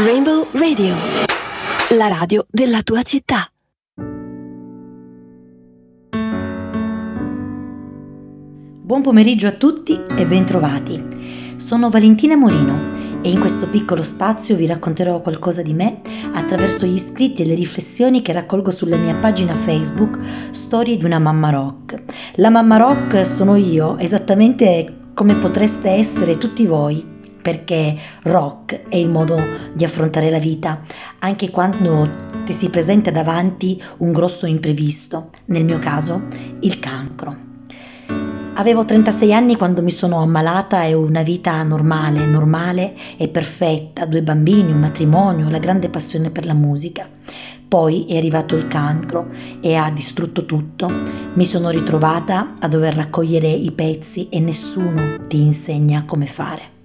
Rainbow Radio, la radio della tua città. Buon pomeriggio a tutti e bentrovati. Sono Valentina Molino e in questo piccolo spazio vi racconterò qualcosa di me attraverso gli scritti e le riflessioni che raccolgo sulla mia pagina Facebook Storie di una mamma rock. La mamma rock sono io, esattamente come potreste essere tutti voi perché rock è il modo di affrontare la vita, anche quando ti si presenta davanti un grosso imprevisto, nel mio caso il cancro. Avevo 36 anni quando mi sono ammalata e una vita normale, normale e perfetta, due bambini, un matrimonio, la grande passione per la musica. Poi è arrivato il cancro e ha distrutto tutto. Mi sono ritrovata a dover raccogliere i pezzi e nessuno ti insegna come fare.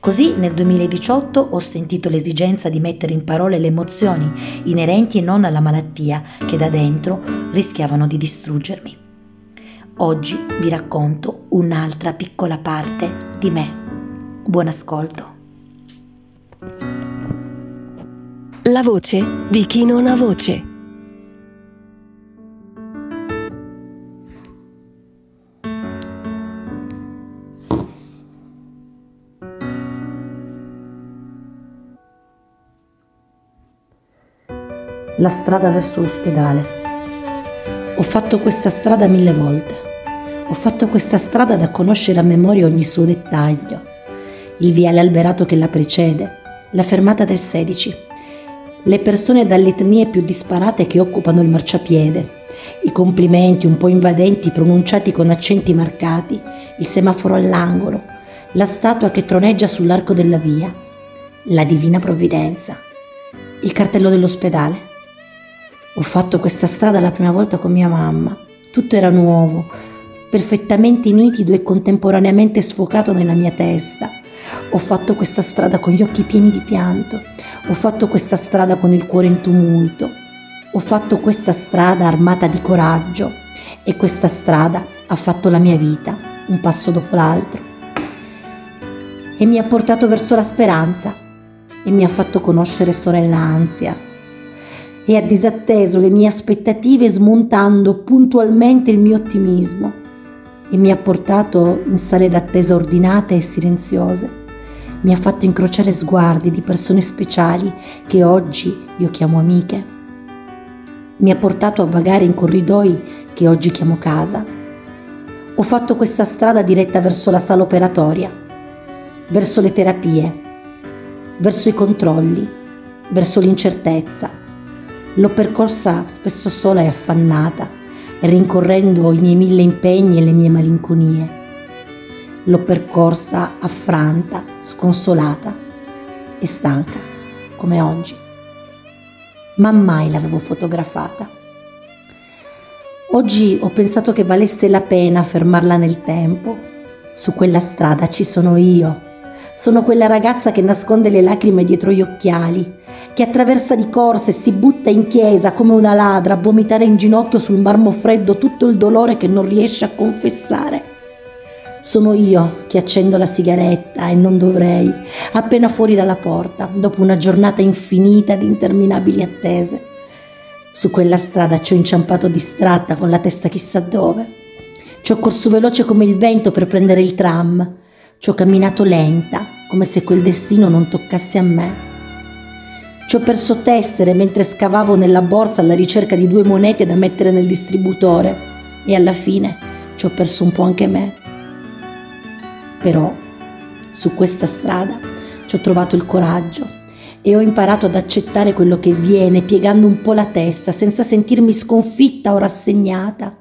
Così nel 2018 ho sentito l'esigenza di mettere in parole le emozioni inerenti e non alla malattia che da dentro rischiavano di distruggermi. Oggi vi racconto un'altra piccola parte di me. Buon ascolto. La voce di chi non ha voce. La strada verso l'ospedale. Ho fatto questa strada mille volte. Ho fatto questa strada da conoscere a memoria ogni suo dettaglio. Il viale alberato che la precede, la fermata del 16, le persone dalle etnie più disparate che occupano il marciapiede, i complimenti un po' invadenti pronunciati con accenti marcati, il semaforo all'angolo, la statua che troneggia sull'arco della via, la divina provvidenza, il cartello dell'ospedale. Ho fatto questa strada la prima volta con mia mamma. Tutto era nuovo, perfettamente nitido e contemporaneamente sfocato nella mia testa. Ho fatto questa strada con gli occhi pieni di pianto, ho fatto questa strada con il cuore in tumulto, ho fatto questa strada armata di coraggio e questa strada ha fatto la mia vita, un passo dopo l'altro. E mi ha portato verso la speranza e mi ha fatto conoscere sorella ansia e ha disatteso le mie aspettative smontando puntualmente il mio ottimismo e mi ha portato in sale d'attesa ordinate e silenziose. Mi ha fatto incrociare sguardi di persone speciali che oggi io chiamo amiche. Mi ha portato a vagare in corridoi che oggi chiamo casa. Ho fatto questa strada diretta verso la sala operatoria, verso le terapie, verso i controlli, verso l'incertezza. L'ho percorsa spesso sola e affannata rincorrendo i miei mille impegni e le mie malinconie. L'ho percorsa affranta, sconsolata e stanca, come oggi. Ma mai l'avevo fotografata. Oggi ho pensato che valesse la pena fermarla nel tempo. Su quella strada ci sono io sono quella ragazza che nasconde le lacrime dietro gli occhiali, che attraversa di corsa e si butta in chiesa come una ladra a vomitare in ginocchio sul marmo freddo tutto il dolore che non riesce a confessare. Sono io che accendo la sigaretta e non dovrei, appena fuori dalla porta, dopo una giornata infinita di interminabili attese. Su quella strada ci ho inciampato distratta con la testa chissà dove. Ci ho corso veloce come il vento per prendere il tram ci ho camminato lenta, come se quel destino non toccasse a me. Ci ho perso tessere mentre scavavo nella borsa alla ricerca di due monete da mettere nel distributore e alla fine ci ho perso un po' anche me. Però su questa strada ci ho trovato il coraggio e ho imparato ad accettare quello che viene, piegando un po' la testa, senza sentirmi sconfitta o rassegnata.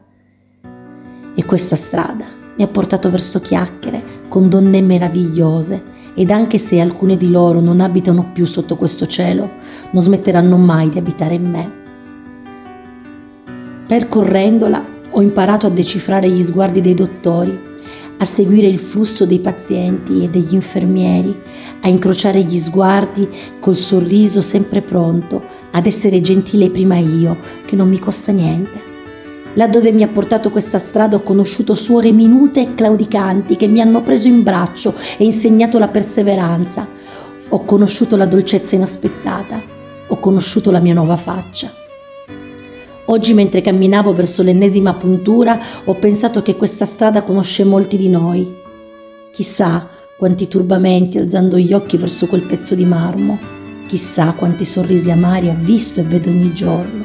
E questa strada mi ha portato verso chiacchiere con donne meravigliose ed anche se alcune di loro non abitano più sotto questo cielo, non smetteranno mai di abitare in me. Percorrendola ho imparato a decifrare gli sguardi dei dottori, a seguire il flusso dei pazienti e degli infermieri, a incrociare gli sguardi col sorriso sempre pronto, ad essere gentile prima io, che non mi costa niente. Laddove mi ha portato questa strada ho conosciuto suore minute e claudicanti che mi hanno preso in braccio e insegnato la perseveranza. Ho conosciuto la dolcezza inaspettata, ho conosciuto la mia nuova faccia. Oggi mentre camminavo verso l'ennesima puntura ho pensato che questa strada conosce molti di noi. Chissà quanti turbamenti alzando gli occhi verso quel pezzo di marmo, chissà quanti sorrisi amari ha visto e vedo ogni giorno.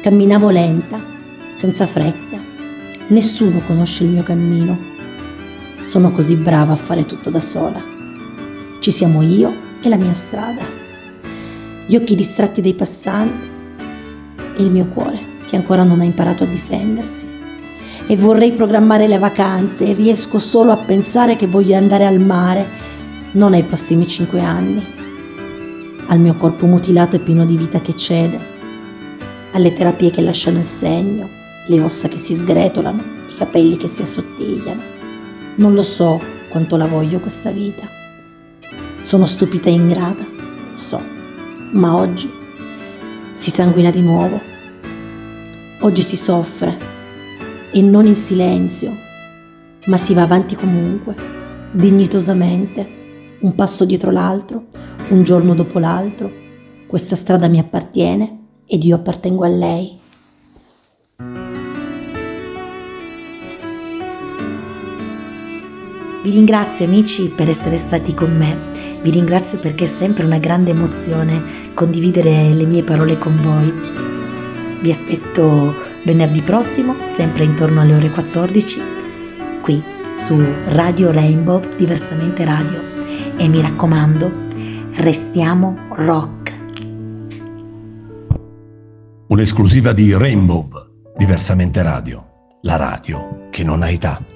Camminavo lenta, senza fretta. Nessuno conosce il mio cammino. Sono così brava a fare tutto da sola. Ci siamo io e la mia strada. Gli occhi distratti dei passanti e il mio cuore che ancora non ha imparato a difendersi. E vorrei programmare le vacanze e riesco solo a pensare che voglio andare al mare, non ai prossimi cinque anni. Al mio corpo mutilato e pieno di vita che cede, alle terapie che lasciano il segno, le ossa che si sgretolano, i capelli che si assottigliano. Non lo so quanto la voglio questa vita. Sono stupita e ingrata, lo so, ma oggi si sanguina di nuovo. Oggi si soffre e non in silenzio, ma si va avanti comunque, dignitosamente, un passo dietro l'altro, un giorno dopo l'altro. Questa strada mi appartiene ed io appartengo a lei. Vi ringrazio amici per essere stati con me, vi ringrazio perché è sempre una grande emozione condividere le mie parole con voi. Vi aspetto venerdì prossimo, sempre intorno alle ore 14, qui su Radio Rainbow, diversamente radio. E mi raccomando, restiamo rock. Un'esclusiva di Rainbow, diversamente radio, la radio che non ha età.